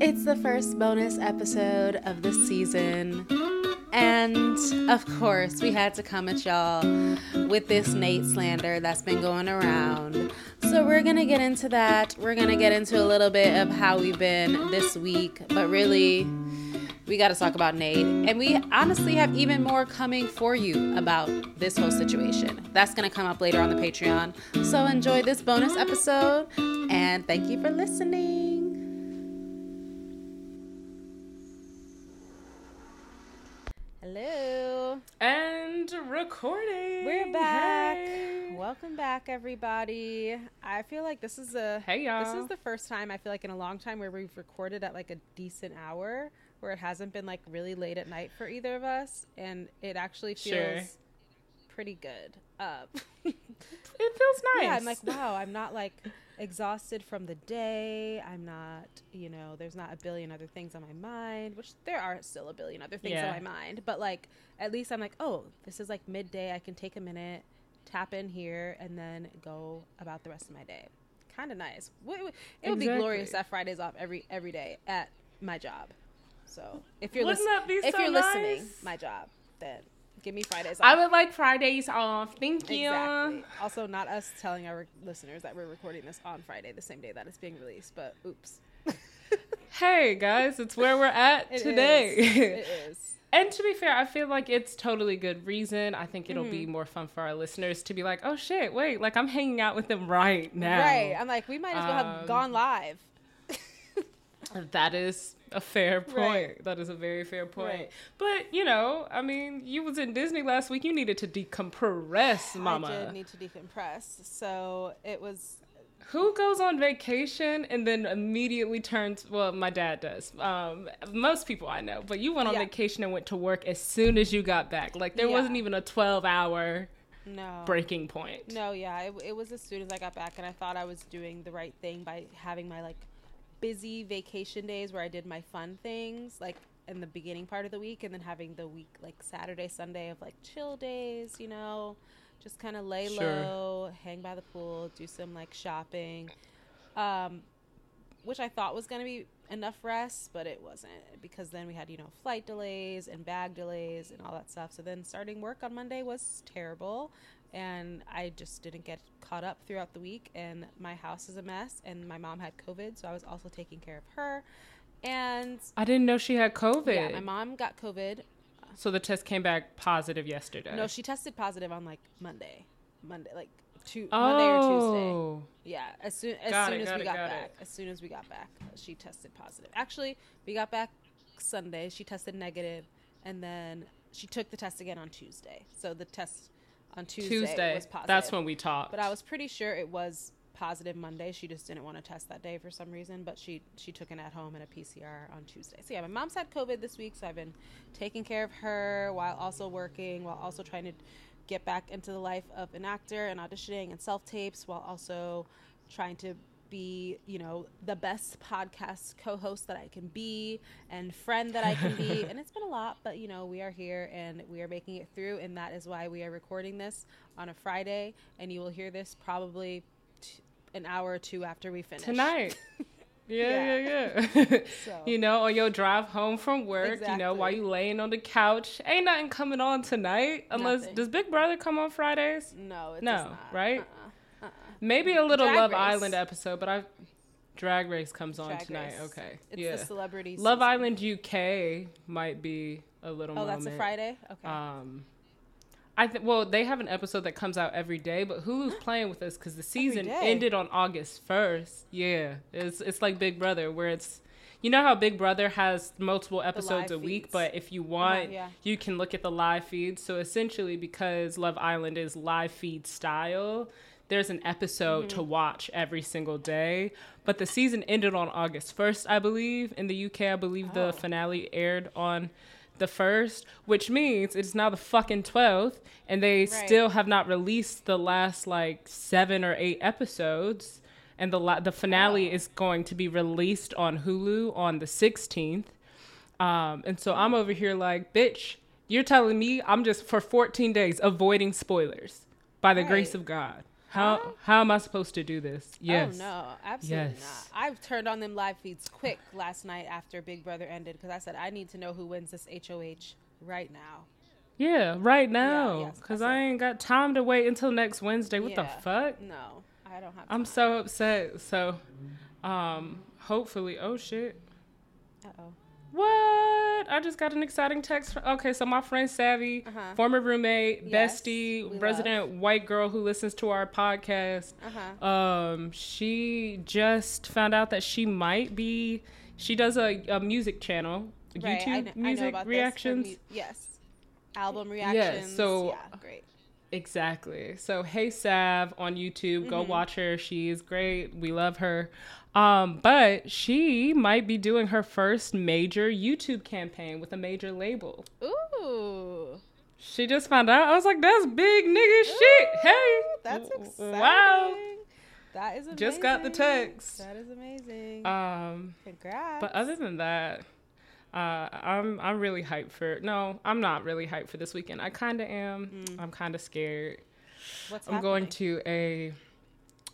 It's the first bonus episode of the season. And of course, we had to come at y'all with this Nate slander that's been going around. So, we're gonna get into that. We're gonna get into a little bit of how we've been this week, but really, we got to talk about Nate. And we honestly have even more coming for you about this whole situation. That's going to come up later on the Patreon. So enjoy this bonus episode and thank you for listening. Hello. And recording. We're back. Hey. Welcome back, everybody. I feel like this is a Hey, y'all. this is the first time I feel like in a long time where we've recorded at like a decent hour, where it hasn't been like really late at night for either of us, and it actually feels Sure. pretty good. Uh, It feels nice. Yeah, I'm like, wow, I'm not like exhausted from the day. I'm not, you know, there's not a billion other things on my mind, which there are still a billion other things Yeah. on my mind. But like, at least I'm like, oh, this is like midday. I can take a minute, tap in here, and then go about the rest of my day. Kind of nice. It would- it would be glorious Exactly. have Fridays off every every day at my job. So if you're lis- if so you're listening, my job, then give me Fridays off. I would like Fridays off. Thank you. Exactly. Also, not us telling our listeners that we're recording this on Friday, the same day that it's being released. But oops, Hey guys, it's where we're at It is. today. It is. and to be fair, I feel like it's totally good reason. I think it'll Mm-hmm. be more fun for our listeners to be like, oh shit, wait, like I'm hanging out with them right now. Right. I'm like, we might as well have Um, gone live. That is a fair point. Right. That is a very fair point. Right. But you know, I mean, you was in Disney last week. You needed to decompress, mama. I did need to decompress, so it was. Who goes on vacation and then immediately turns? Well, my dad does. Um, most people I know, but you went on Yeah. vacation and went to work as soon as you got back. Like there Yeah. wasn't even a twelve-hour No. breaking point. No, yeah, it, it was as soon as I got back, and I thought I was doing the right thing by having my like busy vacation days where I did my fun things, like in the beginning part of the week, and then having the week like Saturday, Sunday of like chill days, you know, just kind of lay Sure. low, hang by the pool, do some like shopping, um, which I thought was gonna be enough rest, but it wasn't because then we had you know flight delays and bag delays and all that stuff. So then starting work on Monday was terrible, and I just didn't get caught up throughout the week. And my house is a mess, and my mom had COVID, so I was also taking care of her. And I didn't know she had COVID. yeah, my mom got COVID. so the test came back positive yesterday. No, she tested positive on like Monday, Monday like tu- oh. Monday or Tuesday. Oh. Yeah, as soon as Got soon it, as got we it, got, got back, it. as soon as we got back, she tested positive. Actually, we got back Sunday. She tested negative, and then she took the test again on Tuesday. So the test on Tuesday, Tuesday. was positive. That's when we talked. But I was pretty sure it was positive Monday. She just didn't want to test that day for some reason. But she she took an at home and a PCR on Tuesday. So yeah, my mom's had COVID this week, so I've been taking care of her while also working, while also trying to get back into the life of an actor and auditioning and self tapes, while also trying to be, you know, the best podcast co-host that I can be and friend that I can be. and it's been a lot, but you know, we are here and we are making it through and that is why we are recording this on a Friday and you will hear this probably t- an hour or two after we finish. tonight. Yeah, Yeah. yeah, yeah. So- You know, on your drive home from work, you know, while you laying on the couch, ain't nothing coming on tonight. Unless Nothing. does Big Brother come on Fridays? No, it No, does not. right? Uh-uh. Maybe a little Drag Love Race. Island episode, but I Drag Race comes on Drag tonight. Race. Okay. It's yeah. the celebrities. Love Island UK might be a little more. Oh, moment. that's a Friday? Okay. Um, I think well they have an episode that comes out every day, but Hulu's playing with us because the season ended on August first. Yeah, it's it's like Big Brother where it's. You know how Big Brother has multiple episodes a week, feeds. but if you want, yeah. you can look at the live feeds. So essentially, because Love Island is live feed style, there's an episode to Mm-hmm. watch every single day. But the season ended on August 1st, I believe. In the UK, I believe Oh. the finale aired on the 1st, which means it's now the fucking 12th, and they Right. still have not released the last like seven or eight episodes. And the la- the finale Oh. is going to be released on Hulu on the 16th. Um, and so I'm over here like, bitch, you're telling me I'm just for 14 days avoiding spoilers by the grace of God. How how am I supposed to do this? Yes. Oh no, absolutely Yes. not. I've turned on them live feeds quick last night after Big Brother ended because I said I need to know who wins this HOH right now. Yeah, right now. yes, Cause that's I ain't got time to wait until next Wednesday. What Yeah. the fuck? No, I don't have. I'm so upset. So, um, hopefully. Oh shit. Uh oh. What? I just got an exciting text. From, okay, so my friend Savvy, Uh-huh. former roommate, Yes, bestie, resident white girl who listens to our podcast. Uh huh. Um, she just found out that she might be. She does a, a music channel, Right. YouTube I, I music this. Reactions. mu- yes. Album reactions. so- yeah, great. Exactly. So hey Sav on YouTube, go Mm-hmm. watch her. She's great. We love her. Um, but she might be doing her first major YouTube campaign with a major label. Ooh. She just found out. I was like, that's big nigga shit. Hey. That's exciting. Wow. That is amazing. Just got the text. That is amazing. Um, Congrats. but other than that, uh, I'm I'm really hyped for. No, I'm not really hyped for this weekend. I kind of am. I'm kind of scared. What's I'm going to a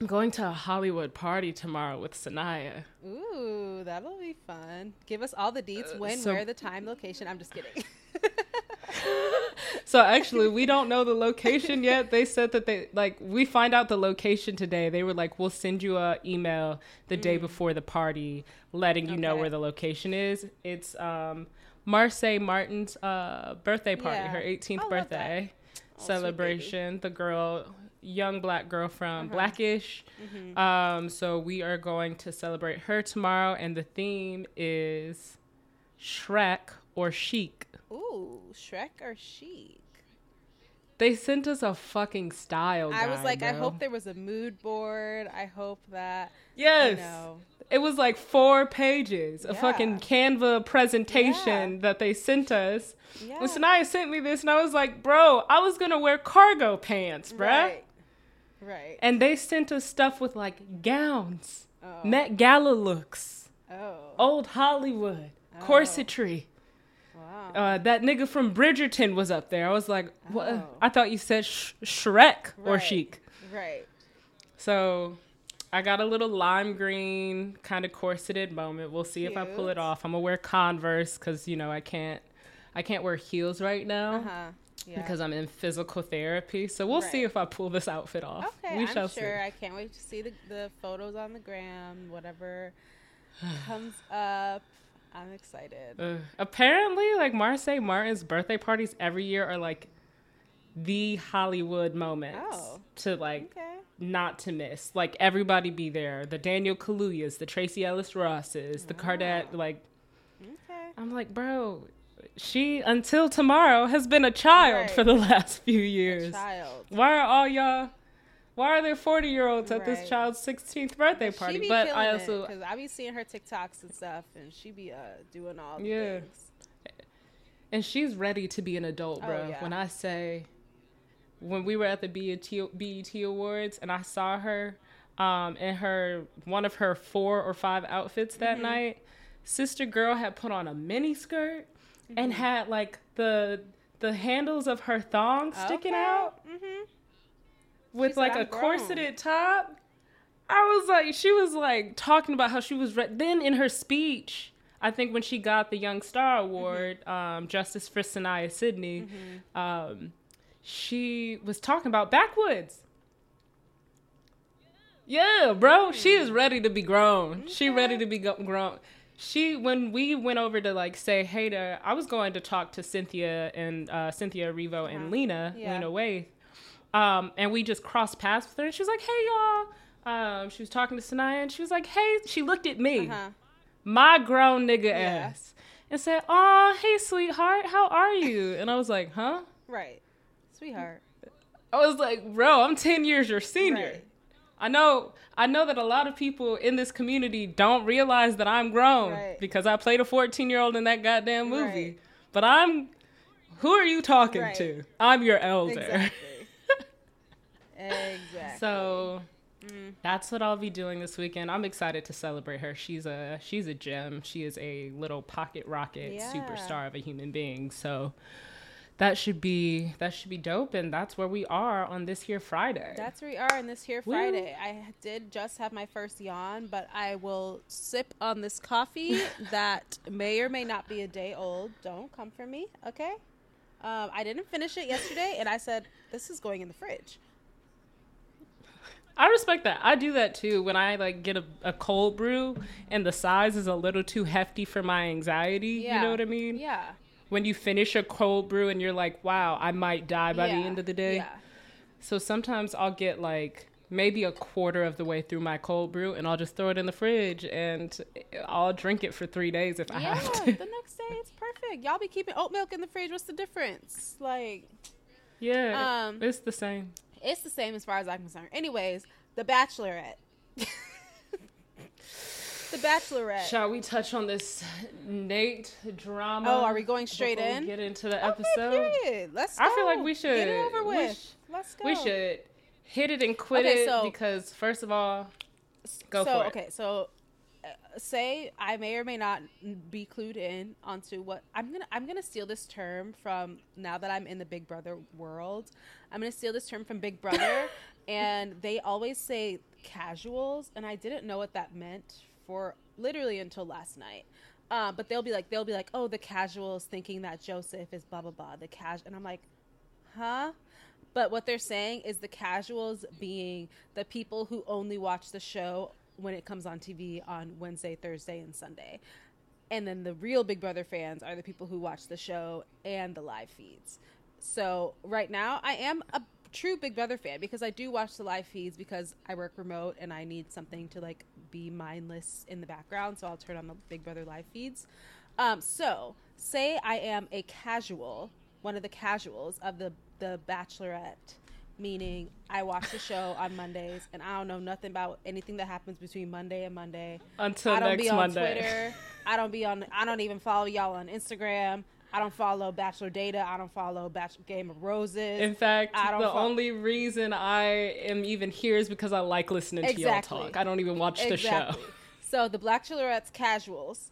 I'm going to a Hollywood party tomorrow with Sanaya. Ooh, that'll be fun. Give us all the deets. Uh, when, so- where, the time, location. I'm just kidding. So actually, we don't know the location yet. They said that they like we find out the location today. They were like, "We'll send you a email the day before the party, letting you know Mm. Where the location is." It's um Marsai Martin's uh birthday party, Yeah. her 18th I birthday Oh, celebration. The girl, young black girl from Uh-huh. Blackish. Mhm. Um, so we are going to celebrate her tomorrow, and the theme is Shrek or Chic. Ooh, Shrek or Chic? They sent us a fucking style guide. I was like, I hope there was a mood board. I hope that Yes. you know. It was like four pages, a fucking Canva presentation Yeah. that they sent us. Yeah. When Sanaya sent me this, and I was like, bro, I was gonna wear cargo pants, bruh. Right. Right. And they sent us stuff with like gowns, Oh. Met Gala looks, oh. old Hollywood, Oh. corsetry. Uh, that nigga from Bridgerton was up there. I was like, what? Oh. I thought you said sh- Shrek or Chic. right. So I got a little lime green kind of corseted moment. We'll see if I pull it off. I'm gonna wear Converse because you know I can't, I can't wear heels right now Uh huh. Yeah. because I'm in physical therapy. So we'll see if I pull this outfit off. Okay, we I'm shall sure. I can't wait to see the, the photos on the gram. Whatever comes up, I'm excited. Uh, apparently, like Marsai Martin's birthday parties every year are like the Hollywood moments Oh. to like Okay. not to miss. Like everybody be there. The Daniel Kaluuyas, the Tracee Ellis Rosses, the. Wow. Like Okay. I'm like, bro, she until tomorrow has been a child Right. for the last few years. Why are all y'all? Why are there 40 year olds at Right. this child's 16th birthday party? But I also, because I be seeing her TikToks and stuff, and she be uh doing all the Yeah. things. and she's ready to be an adult, Oh, bro. yeah. When I say, when we were at the BET, BET Awards and I saw her, um, in her one of her four or five outfits that Mm-hmm. night, sister girl had put on a mini skirt and Mm-hmm. had like the the handles of her thong sticking out. Mm-hmm. With said, like "I'm a grown." corseted top. I was like, she was like talking about how she was. Re- then in her speech, I think when she got the Young Star Award, um, Justice for Sydney, um, she was talking about backwoods. Yeah, bro, she is ready to be grown. She ready to be go- grown. She when we went over to like say hey to, I was going to talk to Cynthia and uh, Cynthia Erivo and Uh-huh. Lena Yeah. Lena Waithe, um, and we just crossed paths with her. And she was like, "Hey y'all." Um, she was talking to Sanaya, and she was like, "Hey." She looked at me, Uh-huh. my grown nigga Yeah. ass, and said, "Oh, hey sweetheart, how are you?" And I was like, "Huh?" Right. Sweetheart. I was like, "Bro, I'm ten years your senior." Right. I know I know that a lot of people in this community don't realize that I'm grown Right. because I played a 14 year old in that goddamn movie. Right. But I'm who are you talking Right. to? I'm your elder. Exactly. Exactly. So Mm. that's what I'll be doing this weekend. I'm excited to celebrate her. She's a she's a gem. She is a little pocket rocket Yeah. superstar of a human being. So that should be that should be dope and that's where we are on this here friday That's where we are on this here Woo. Friday. I did just have my first yawn, but I will sip on this coffee that may or may not be a day old. Don't come for me, okay? Um, I didn't finish it yesterday, and I said this is going in the fridge. I respect that i do that too when i like get a, a cold brew and the size is a little too hefty for my anxiety you know what i mean Yeah. when you finish a cold brew and you're like wow i might die by the end of the day Yeah. so sometimes i'll get like maybe a quarter of the way through my cold brew and i'll just throw it in the fridge and i'll drink it for three days if i Yeah, have to the next day it's perfect. Y'all be keeping oat milk in the fridge. What's the difference? Like, yeah Um, it's the same it's the same as far as I'm concerned. Anyways, The Bachelorette. the Bachelorette. Shall we touch on this Nate drama? Oh, are we going straight in? get into the Okay, episode. period. Let's go. I feel like we should. Get it over we with. sh- Let's go. We should hit it and quit Okay, it because first of all, go so, for it. okay, so uh, say I may or may not be clued in onto what I'm gonna I'm gonna steal this term from now that I'm in the Big Brother world. I'm gonna steal this term from Big Brother, and they always say casuals, and I didn't know what that meant for literally until last night. Uh, but they'll be like they'll be like, oh, the casuals thinking that Joseph is blah blah blah. The cash, and I'm like, huh? But what they're saying is the casuals being the people who only watch the show when it comes on TV on Wednesday, Thursday, and Sunday. And then the real Big Brother fans are the people who watch the show and the live feeds. So right now, I am a true Big Brother fan because I do watch the live feeds because I work remote and I need something to like be mindless in the background. So I'll turn on the Big Brother live feeds. Um, so say I am a casual, one of the casuals of the the Bachelorette, meaning I watch the show on Mondays and I don't know nothing about anything that happens between Monday and Monday. Until I don't next be on Monday. Twitter. I don't be on. I don't even follow y'all on Instagram. I don't follow Bachelor Data. I don't follow Bachelor Game of Roses. In fact, I don't the fo- only reason I am even here is because I like listening to y'all talk. I don't even watch the show. So the Black Bachelorette's casuals,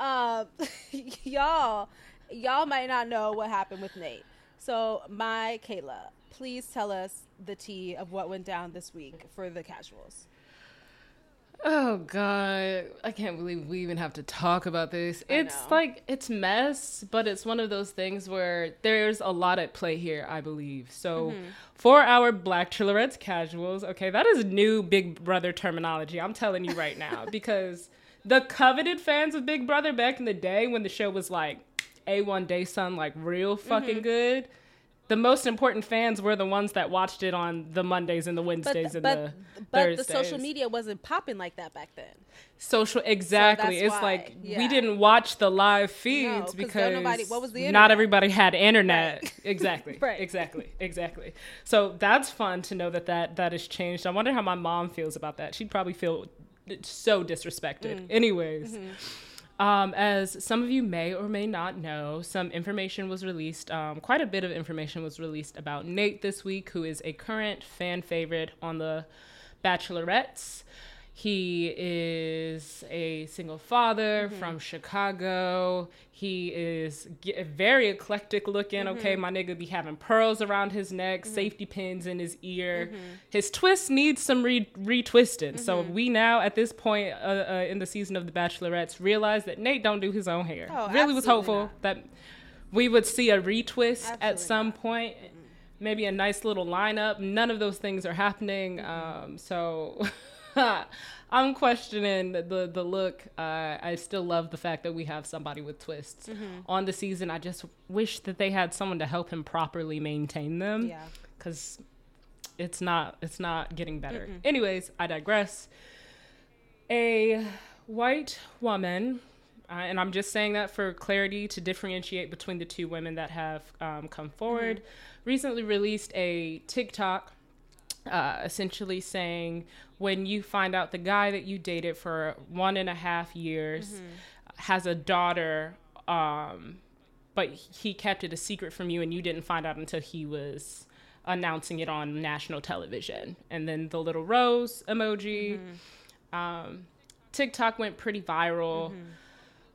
um, y'all, y'all might not know what happened with Nate. So my Kayla, please tell us the tea of what went down this week for the casuals. Oh god, I can't believe we even have to talk about this. I It's know. like it's mess, but it's one of those things where there's a lot at play here, I believe. So, Mm-hmm. for our Blackchelorettes casuals, okay, that is new Big Brother terminology. I'm telling you right now because the coveted fans of Big Brother back in the day when the show was like A1 Day Sun like real Mm-hmm. fucking good. The most important fans were the ones that watched it on the Mondays and the Wednesdays the, and but, the but the social media wasn't popping like that back then. Social exactly. that's it's why, like yeah. we didn't watch the live feeds don't because nobody- what was the not everybody had internet. Right. Exactly. Right. Exactly. Exactly. So that's fun to know that that that has changed. I wonder how my mom feels about that. She'd probably feel so disrespected. Mm. Anyways. Mm-hmm. Um, as some of you may or may not know, some information was released. Um, quite a bit of information was released about Nate this week, who is a current fan favorite on the Bachelorettes. He is a single father Mm-hmm. from Chicago. He is g- very eclectic looking. Mm-hmm. Okay, my nigga be having pearls around his neck, safety pins in his ear. Mm-hmm. His twist needs some re- retwisting. So we now, at this point uh, uh, in the season of The Bachelorettes, realize that Nate don't do his own hair. Oh, really was hopeful not. that we would see a retwist at some not. point. Maybe a nice little lineup. None of those things are happening. Mm-hmm. Um, so I'm questioning the the look. Uh, I still love the fact that we have somebody with twists Mm-hmm. on the season. I just wish that they had someone to help him properly maintain them Yeah. because it's not it's not getting better. Anyways, I digress. A white woman, uh, and I'm just saying that for clarity to differentiate between the two women that have um, come forward, recently released a TikTok. Uh, essentially saying when you find out the guy that you dated for one and a half years has a daughter um, but he kept it a secret from you and you didn't find out until he was announcing it on national television. And then the little rose emoji um, tiktok went pretty viral.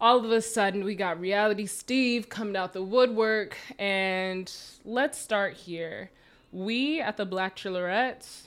All of a sudden we got reality Steve coming out the woodwork. And let's start here. We at the Blackchelorettes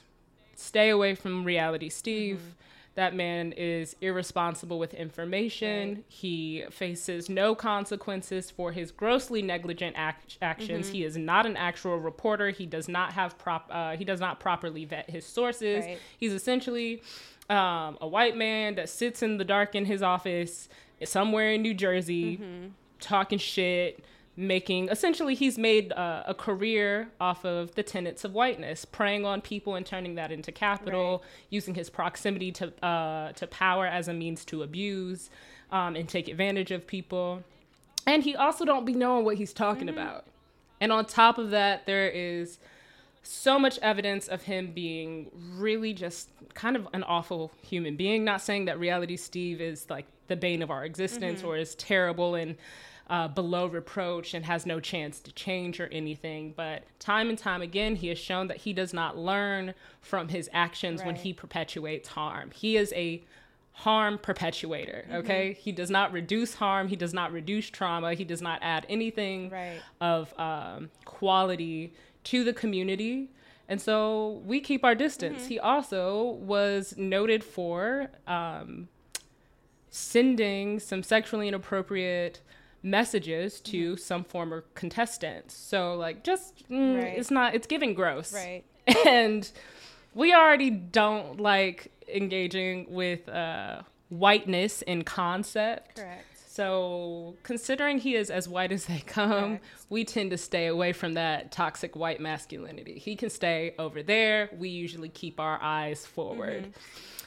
stay away from reality Steve. Mm-hmm. That man is irresponsible with information. Right. He faces no consequences for his grossly negligent act- actions. Mm-hmm. He is not an actual reporter. He does not have prop. Uh, he does not properly vet his sources. Right. He's essentially um, a white man that sits in the dark in his office somewhere in New Jersey, mm-hmm. talking shit, making essentially he's made uh, a career off of the tenets of whiteness, preying on people and turning that into capital, right. using his proximity to uh, to power as a means to abuse um, and take advantage of people. And he also don't be knowing what he's talking mm-hmm. about. And on top of that, there is so much evidence of him being really just kind of an awful human being. Not saying that reality Steve is like the bane of our existence mm-hmm. or is terrible and uh, below reproach and has no chance to change or anything. But time and time again, he has shown that he does not learn from his actions right. when he perpetuates harm. He is a harm perpetuator, mm-hmm. okay? Mm-hmm. He does not reduce harm, he does not reduce trauma, he does not add anything right. of um, quality to the community. And so we keep our distance. Mm-hmm. He also was noted for um, sending some sexually inappropriate messages to mm-hmm. some former contestants. So like just mm, right. it's not it's giving gross. Right. And we already don't like engaging with uh, whiteness in concept. Correct. So, considering he is as white as they come, Correct. we tend to stay away from that toxic white masculinity. He can stay over there. We usually keep our eyes forward. Mm-hmm.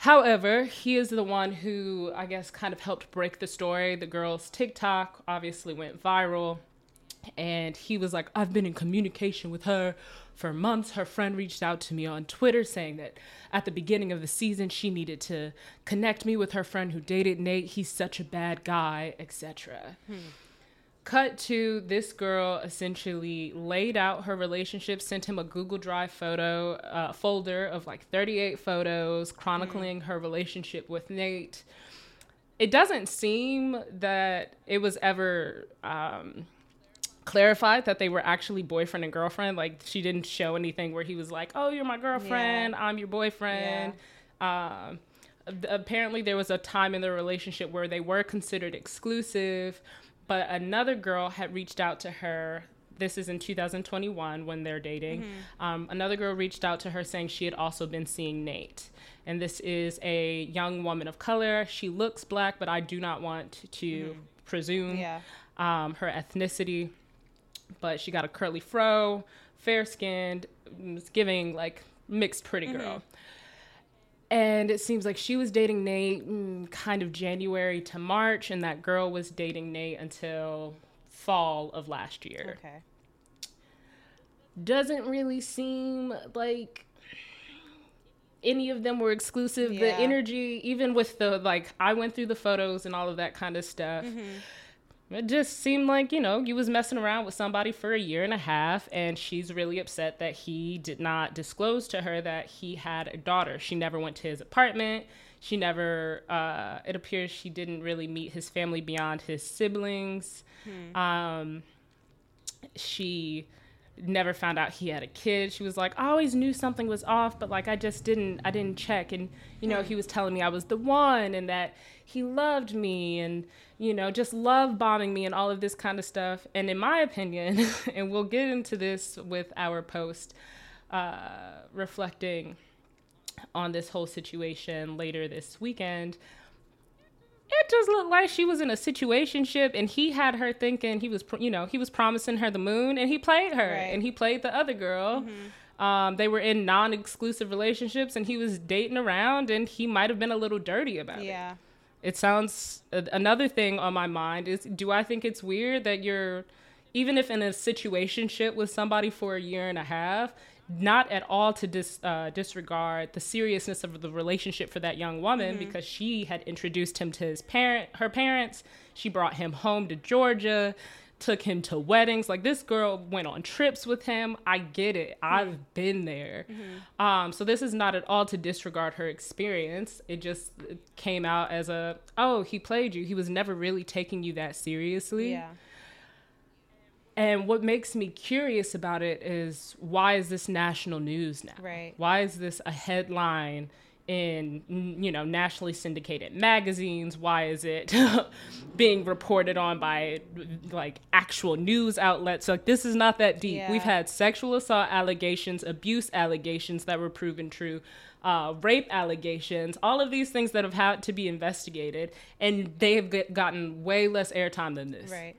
However, he is the one who I guess kind of helped break the story. The girl's TikTok obviously went viral. And he was like, I've been in communication with her for months. Her friend reached out to me on Twitter saying that at the beginning of the season, she needed to connect me with her friend who dated Nate. He's such a bad guy, etc. Hmm cut to this girl essentially laid out her relationship sent him a google drive photo uh, folder of like 38 photos chronicling mm. her relationship with nate it doesn't seem that it was ever um, clarified that they were actually boyfriend and girlfriend like she didn't show anything where he was like oh you're my girlfriend yeah. i'm your boyfriend yeah. um, apparently there was a time in the relationship where they were considered exclusive but another girl had reached out to her this is in 2021 when they're dating. Mm-hmm. Um, another girl reached out to her saying she had also been seeing Nate. And this is a young woman of color. She looks black, but I do not want to mm-hmm. presume yeah. um, her ethnicity. But she got a curly fro, fair skinned, was giving like mixed pretty girl. Mm-hmm. And it seems like she was dating Nate mm, kind of January to March, and that girl was dating Nate until fall of last year. Okay. Doesn't really seem like any of them were exclusive. Yeah. The energy, even with the like, I went through the photos and all of that kind of stuff. Mm-hmm it just seemed like, you know, you was messing around with somebody for a year and a half and she's really upset that he did not disclose to her that he had a daughter. She never went to his apartment. She never uh, it appears she didn't really meet his family beyond his siblings. Hmm. Um, she never found out he had a kid. She was like, I always knew something was off, but like I just didn't I didn't check and you know, he was telling me I was the one and that he loved me and you know, just love bombing me and all of this kind of stuff. And in my opinion, and we'll get into this with our post uh, reflecting on this whole situation later this weekend, it just looked like she was in a situationship and he had her thinking he was you know he was promising her the moon and he played her right. and he played the other girl mm-hmm. um, they were in non-exclusive relationships and he was dating around and he might have been a little dirty about it. yeah. it it sounds another thing on my mind is do i think it's weird that you're even if in a situation ship with somebody for a year and a half not at all to dis, uh, disregard the seriousness of the relationship for that young woman mm-hmm. because she had introduced him to his parent, her parents. She brought him home to Georgia. took him to weddings. Like this girl went on trips with him. I get it. I've been there. Mm-hmm. Um, so this is not at all to disregard her experience. It just came out as a oh he played you. He was never really taking you that seriously. Yeah. And what makes me curious about it is why is this national news now? Right. Why is this a headline in you know nationally syndicated magazines why is it being reported on by like actual news outlets like this is not that deep yeah. we've had sexual assault allegations abuse allegations that were proven true uh, rape allegations all of these things that have had to be investigated and they have gotten way less airtime than this right